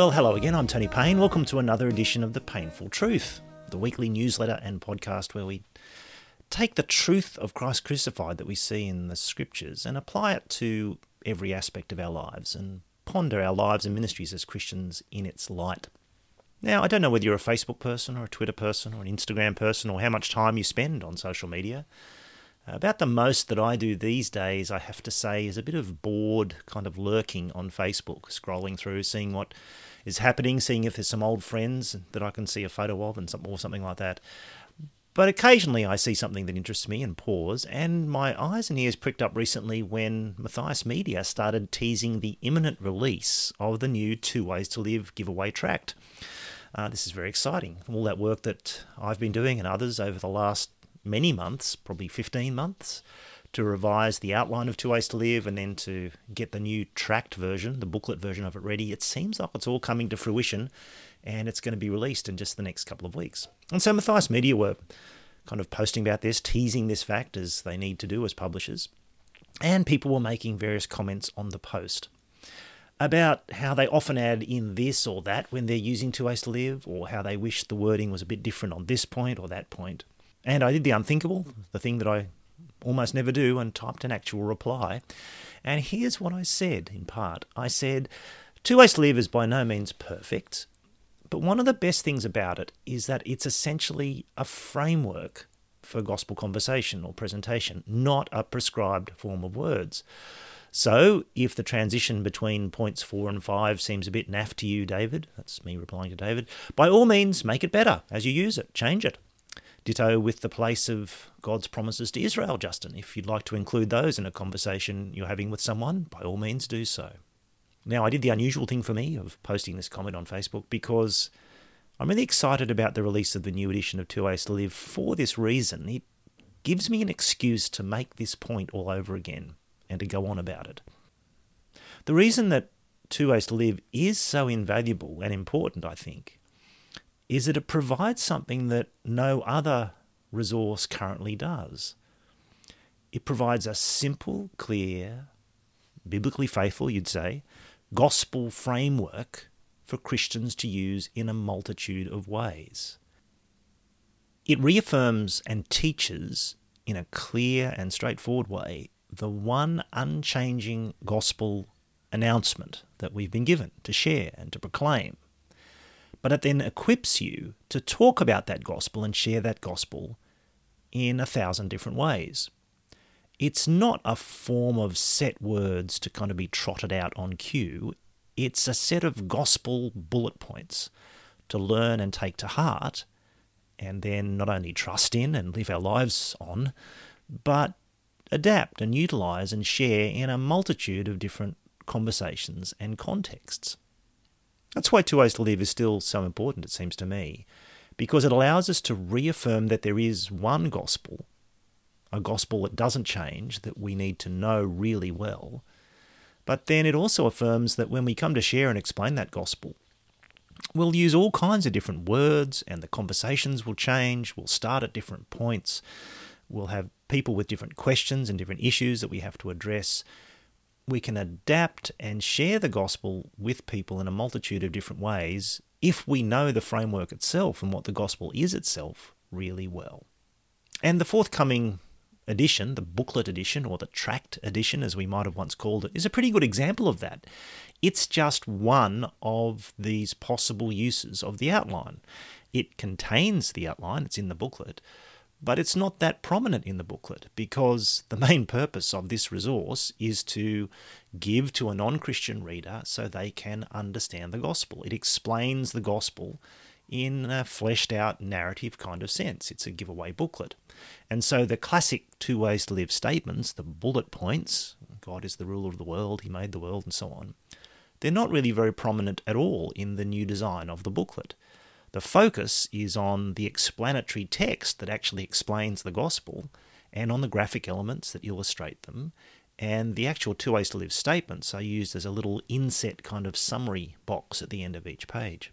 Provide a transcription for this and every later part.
Well, hello again. I'm Tony Payne. Welcome to another edition of The Painful Truth, the weekly newsletter and podcast where we take the truth of Christ crucified that we see in the scriptures and apply it to every aspect of our lives and ponder our lives and ministries as Christians in its light. Now, I don't know whether you're a Facebook person or a Twitter person or an Instagram person or how much time you spend on social media. About the most that I do these days, I have to say, is a bit of bored kind of lurking on Facebook, scrolling through, seeing what is happening, seeing if there's some old friends that I can see a photo of and some, or something like that. But occasionally I see something that interests me and pause, and my eyes and ears pricked up recently when Matthias Media started teasing the imminent release of the new Two Ways to Live giveaway tract. Uh, this is very exciting. All that work that I've been doing and others over the last many months, probably 15 months, to revise the outline of Two Ways to Live and then to get the new tract version, the booklet version of it ready. It seems like it's all coming to fruition and it's going to be released in just the next couple of weeks. And so Matthias Media were kind of posting about this, teasing this fact as they need to do as publishers. And people were making various comments on the post about how they often add in this or that when they're using Two Ways to Live, or how they wish the wording was a bit different on this point or that point. And I did the unthinkable, the thing that I almost never do, and typed an actual reply. And here's what I said in part I said, Two Ways to Live is by no means perfect, but one of the best things about it is that it's essentially a framework for gospel conversation or presentation, not a prescribed form of words. So, if the transition between points four and five seems a bit naff to you, David, that's me replying to David, by all means make it better as you use it, change it. Ditto with the place of God's promises to Israel, Justin. If you'd like to include those in a conversation you're having with someone, by all means do so. Now, I did the unusual thing for me of posting this comment on Facebook because I'm really excited about the release of the new edition of Two Ways to Live for this reason. It gives me an excuse to make this point all over again and to go on about it. The reason that Two Ways to Live is so invaluable and important, I think, is that it provides something that no other resource currently does. It provides a simple, clear, biblically faithful, you'd say, gospel framework for Christians to use in a multitude of ways. It reaffirms and teaches in a clear and straightforward way the one unchanging gospel announcement that we've been given to share and to proclaim but it then equips you to talk about that gospel and share that gospel in a thousand different ways. It's not a form of set words to kind of be trotted out on cue. It's a set of gospel bullet points to learn and take to heart, and then not only trust in and live our lives on, but adapt and utilize and share in a multitude of different conversations and contexts. That's why Two Ways to Live is still so important, it seems to me, because it allows us to reaffirm that there is one gospel, a gospel that doesn't change, that we need to know really well. But then it also affirms that when we come to share and explain that gospel, we'll use all kinds of different words and the conversations will change. We'll start at different points. We'll have people with different questions and different issues that we have to address we can adapt and share the gospel with people in a multitude of different ways if we know the framework itself and what the gospel is itself really well. And the forthcoming edition, the booklet edition or the tract edition, as we might have once called it, is a pretty good example of that. It's just one of these possible uses of the outline. It contains the outline, it's in the booklet, but it's not that prominent in the booklet because the main purpose of this resource is to give to a non Christian reader so they can understand the gospel. It explains the gospel in a fleshed out narrative kind of sense. It's a giveaway booklet. And so the classic two ways to live statements, the bullet points, God is the ruler of the world, He made the world, and so on, they're not really very prominent at all in the new design of the booklet. The focus is on the explanatory text that actually explains the gospel and on the graphic elements that illustrate them. And the actual two ways to live statements are used as a little inset kind of summary box at the end of each page.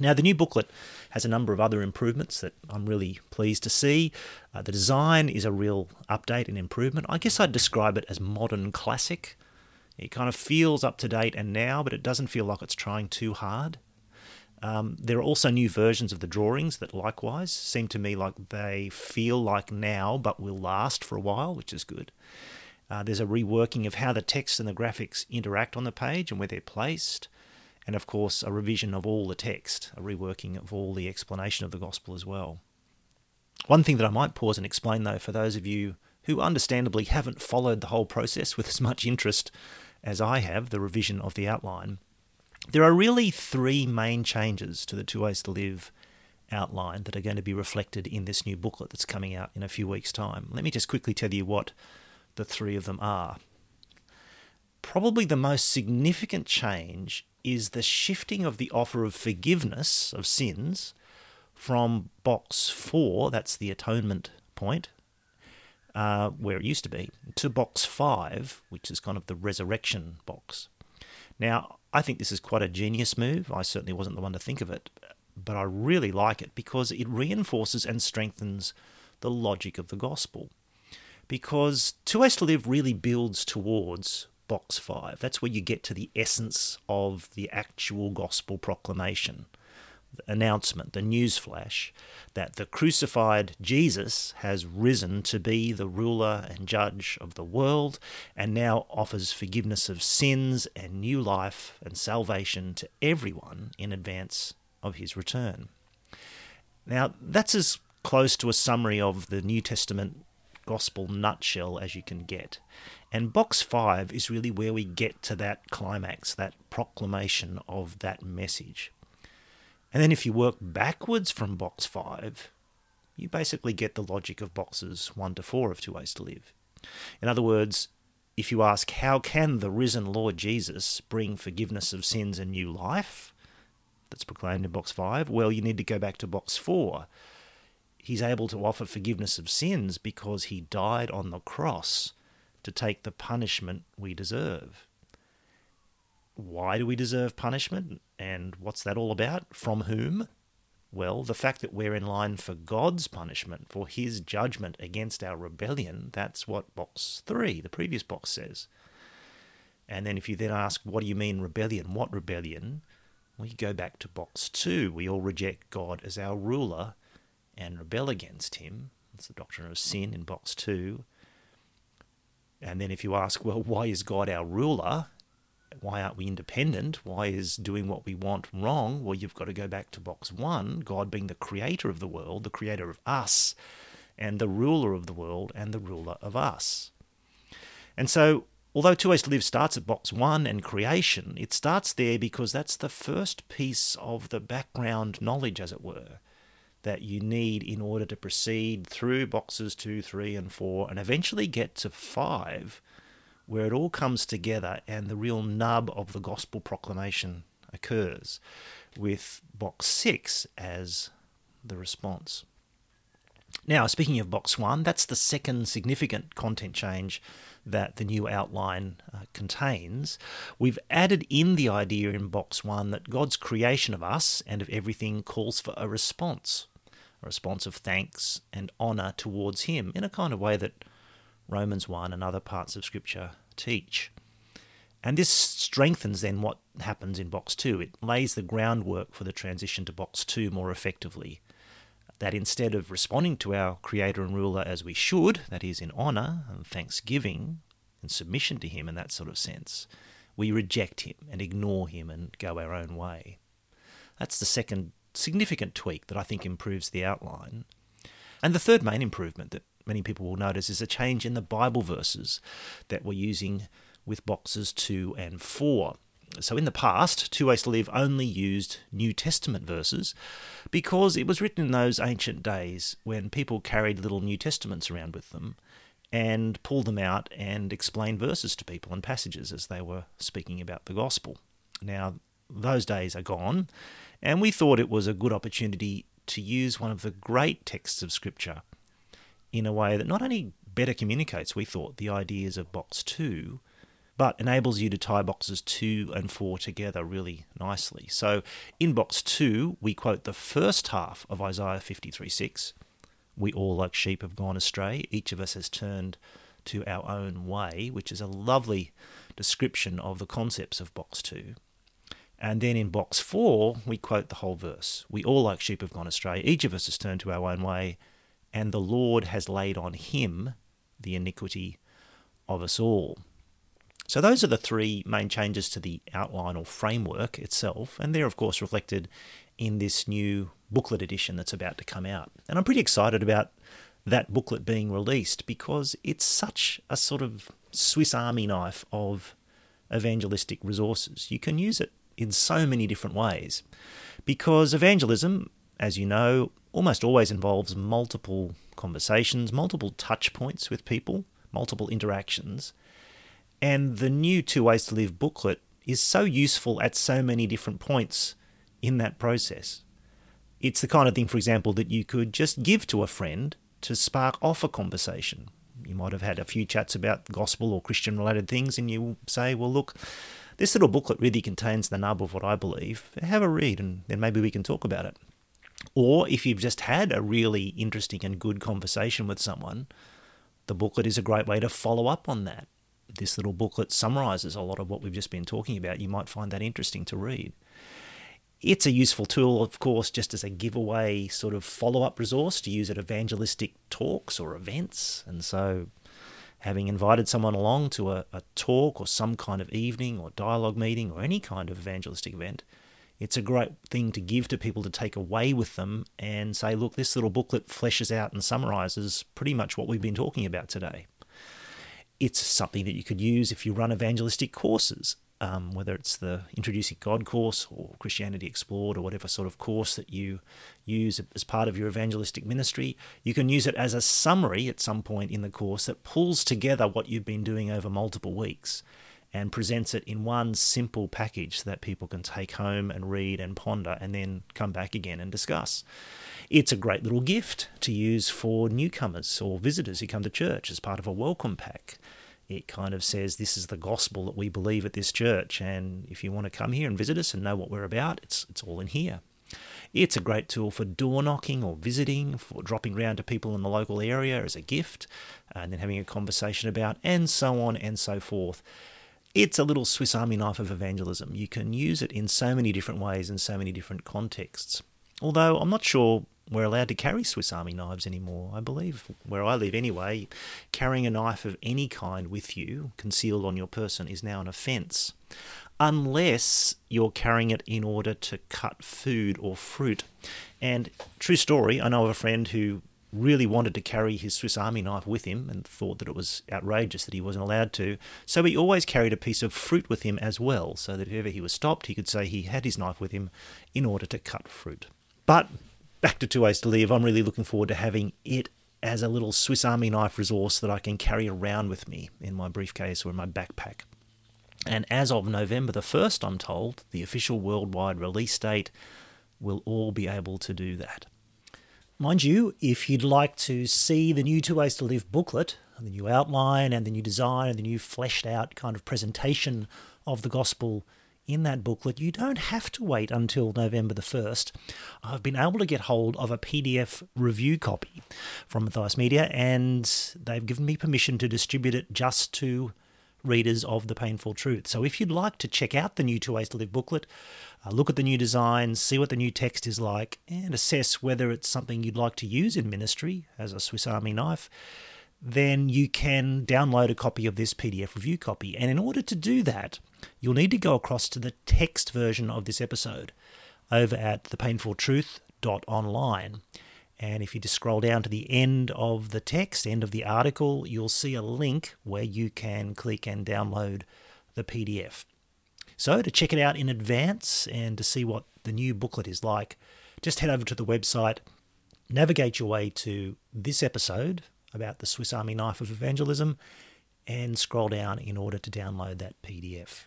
Now, the new booklet has a number of other improvements that I'm really pleased to see. Uh, the design is a real update and improvement. I guess I'd describe it as modern classic. It kind of feels up to date and now, but it doesn't feel like it's trying too hard. Um, there are also new versions of the drawings that likewise seem to me like they feel like now but will last for a while, which is good. Uh, there's a reworking of how the text and the graphics interact on the page and where they're placed. And of course, a revision of all the text, a reworking of all the explanation of the gospel as well. One thing that I might pause and explain, though, for those of you who understandably haven't followed the whole process with as much interest as I have, the revision of the outline, there are really three main changes to the Two Ways to Live outline that are going to be reflected in this new booklet that's coming out in a few weeks' time. Let me just quickly tell you what the three of them are. Probably the most significant change is the shifting of the offer of forgiveness of sins from box four, that's the atonement point, uh, where it used to be, to box five, which is kind of the resurrection box. Now, I think this is quite a genius move. I certainly wasn't the one to think of it, but I really like it because it reinforces and strengthens the logic of the gospel. Because Two Ways to Live really builds towards box five. That's where you get to the essence of the actual gospel proclamation announcement, the news flash, that the crucified Jesus has risen to be the ruler and judge of the world and now offers forgiveness of sins and new life and salvation to everyone in advance of his return. Now, that's as close to a summary of the New Testament gospel nutshell as you can get. And box five is really where we get to that climax, that proclamation of that message. And then if you work backwards from box five, you basically get the logic of boxes one to four of Two Ways to Live. In other words, if you ask, how can the risen Lord Jesus bring forgiveness of sins and new life? That's proclaimed in box five. Well, you need to go back to box four. He's able to offer forgiveness of sins because he died on the cross to take the punishment we deserve why do we deserve punishment? And what's that all about? From whom? Well, the fact that we're in line for God's punishment, for his judgment against our rebellion, that's what box three, the previous box, says. And then if you then ask, what do you mean rebellion? What rebellion? We go back to box two. We all reject God as our ruler and rebel against him. That's the doctrine of sin in box two. And then if you ask, well, why is God our ruler? Why aren't we independent? Why is doing what we want wrong? Well, you've got to go back to box one God being the creator of the world, the creator of us, and the ruler of the world, and the ruler of us. And so, although Two Ways to Live starts at box one and creation, it starts there because that's the first piece of the background knowledge, as it were, that you need in order to proceed through boxes two, three, and four, and eventually get to five where it all comes together and the real nub of the gospel proclamation occurs, with box six as the response. Now, speaking of box one, that's the second significant content change that the new outline uh, contains. We've added in the idea in box one that God's creation of us and of everything calls for a response, a response of thanks and honour towards Him in a kind of way that Romans 1 and other parts of Scripture teach. And this strengthens then what happens in box 2. It lays the groundwork for the transition to box 2 more effectively. That instead of responding to our Creator and Ruler as we should, that is, in honour and thanksgiving and submission to Him in that sort of sense, we reject Him and ignore Him and go our own way. That's the second significant tweak that I think improves the outline. And the third main improvement that many people will notice is a change in the Bible verses that we're using with boxes 2 and 4. So in the past, Two Ways to Live only used New Testament verses because it was written in those ancient days when people carried little New Testaments around with them and pulled them out and explained verses to people and passages as they were speaking about the gospel. Now, those days are gone, and we thought it was a good opportunity to use one of the great texts of Scripture in a way that not only better communicates, we thought, the ideas of box two, but enables you to tie boxes two and four together really nicely. So in box two, we quote the first half of Isaiah 53 6. We all, like sheep, have gone astray. Each of us has turned to our own way, which is a lovely description of the concepts of box two. And then in box four, we quote the whole verse. We all, like sheep, have gone astray. Each of us has turned to our own way, and the Lord has laid on him the iniquity of us all. So, those are the three main changes to the outline or framework itself, and they're, of course, reflected in this new booklet edition that's about to come out. And I'm pretty excited about that booklet being released because it's such a sort of Swiss Army knife of evangelistic resources. You can use it in so many different ways because evangelism, as you know, almost always involves multiple conversations, multiple touch points with people, multiple interactions. And the new Two Ways to Live booklet is so useful at so many different points in that process. It's the kind of thing, for example, that you could just give to a friend to spark off a conversation. You might have had a few chats about gospel or Christian related things, and you say, Well, look, this little booklet really contains the nub of what I believe. Have a read, and then maybe we can talk about it. Or if you've just had a really interesting and good conversation with someone, the booklet is a great way to follow up on that. This little booklet summarizes a lot of what we've just been talking about. You might find that interesting to read. It's a useful tool, of course, just as a giveaway sort of follow up resource to use at evangelistic talks or events. And so, having invited someone along to a, a talk or some kind of evening or dialogue meeting or any kind of evangelistic event, it's a great thing to give to people to take away with them and say, look, this little booklet fleshes out and summarizes pretty much what we've been talking about today. It's something that you could use if you run evangelistic courses um, whether it's the Introducing God course or Christianity Explored or whatever sort of course that you use as part of your evangelistic ministry. You can use it as a summary at some point in the course that pulls together what you've been doing over multiple weeks and presents it in one simple package that people can take home and read and ponder and then come back again and discuss. It's a great little gift to use for newcomers or visitors who come to church as part of a welcome pack it kind of says this is the gospel that we believe at this church, and if you want to come here and visit us and know what we're about, it's it's all in here. It's a great tool for door knocking or visiting, for dropping round to people in the local area as a gift, and then having a conversation about, and so on and so forth. It's a little Swiss Army knife of evangelism. You can use it in so many different ways in so many different contexts. Although I'm not sure we're allowed to carry Swiss Army knives anymore. I believe, where I live anyway, carrying a knife of any kind with you, concealed on your person, is now an offence. Unless you're carrying it in order to cut food or fruit. And true story, I know of a friend who really wanted to carry his Swiss Army knife with him and thought that it was outrageous that he wasn't allowed to. So he always carried a piece of fruit with him as well, so that if ever he was stopped, he could say he had his knife with him in order to cut fruit. But back to Two Ways to Live, I'm really looking forward to having it as a little Swiss Army knife resource that I can carry around with me in my briefcase or in my backpack. And as of November the 1st, I'm told, the official worldwide release date, we'll all be able to do that. Mind you, if you'd like to see the new Two Ways to Live booklet, the new outline and the new design and the new fleshed out kind of presentation of the gospel in that booklet, you don't have to wait until November the 1st. I've been able to get hold of a PDF review copy from Matthias Media, and they've given me permission to distribute it just to readers of The Painful Truth. So if you'd like to check out the new Two Ways to Live booklet, uh, look at the new design, see what the new text is like, and assess whether it's something you'd like to use in ministry as a Swiss Army knife, then you can download a copy of this PDF review copy. And in order to do that, you'll need to go across to the text version of this episode over at thepainfultruth.online. And if you just scroll down to the end of the text, end of the article, you'll see a link where you can click and download the PDF. So, to check it out in advance and to see what the new booklet is like, just head over to the website, navigate your way to this episode about the Swiss Army knife of evangelism, and scroll down in order to download that PDF.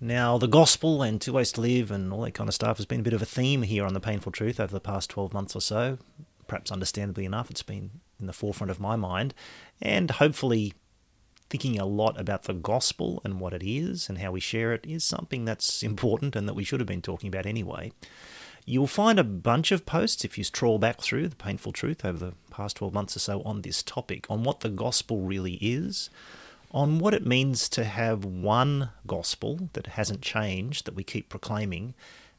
Now, the gospel and two ways to live and all that kind of stuff has been a bit of a theme here on The Painful Truth over the past 12 months or so. Perhaps understandably enough, it's been in the forefront of my mind, and hopefully thinking a lot about the gospel and what it is and how we share it is something that's important and that we should have been talking about anyway. You'll find a bunch of posts if you trawl back through the painful truth over the past 12 months or so on this topic, on what the gospel really is, on what it means to have one gospel that hasn't changed, that we keep proclaiming,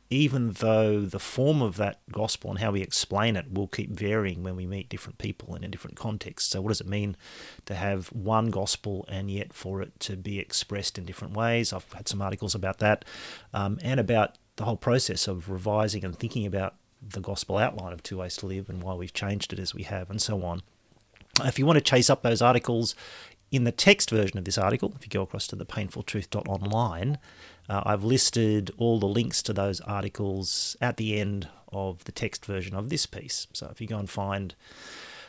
even though the form of that gospel and how we explain it will keep varying when we meet different people in a different context. So, what does it mean to have one gospel and yet for it to be expressed in different ways? I've had some articles about that um, and about the whole process of revising and thinking about the gospel outline of Two Ways to Live and why we've changed it as we have, and so on. If you want to chase up those articles in the text version of this article, if you go across to the painfultruth.online, uh, I've listed all the links to those articles at the end of the text version of this piece. So if you go and find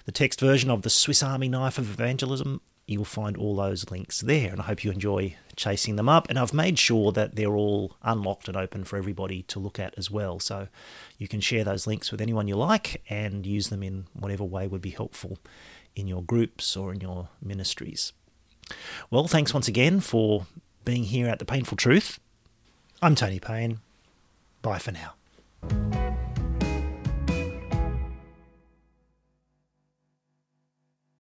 the text version of the Swiss Army Knife of Evangelism, you'll find all those links there. And I hope you enjoy chasing them up. And I've made sure that they're all unlocked and open for everybody to look at as well. So you can share those links with anyone you like and use them in whatever way would be helpful in your groups or in your ministries. Well, thanks once again for being here at The Painful Truth. I'm Tony Payne. Bye for now.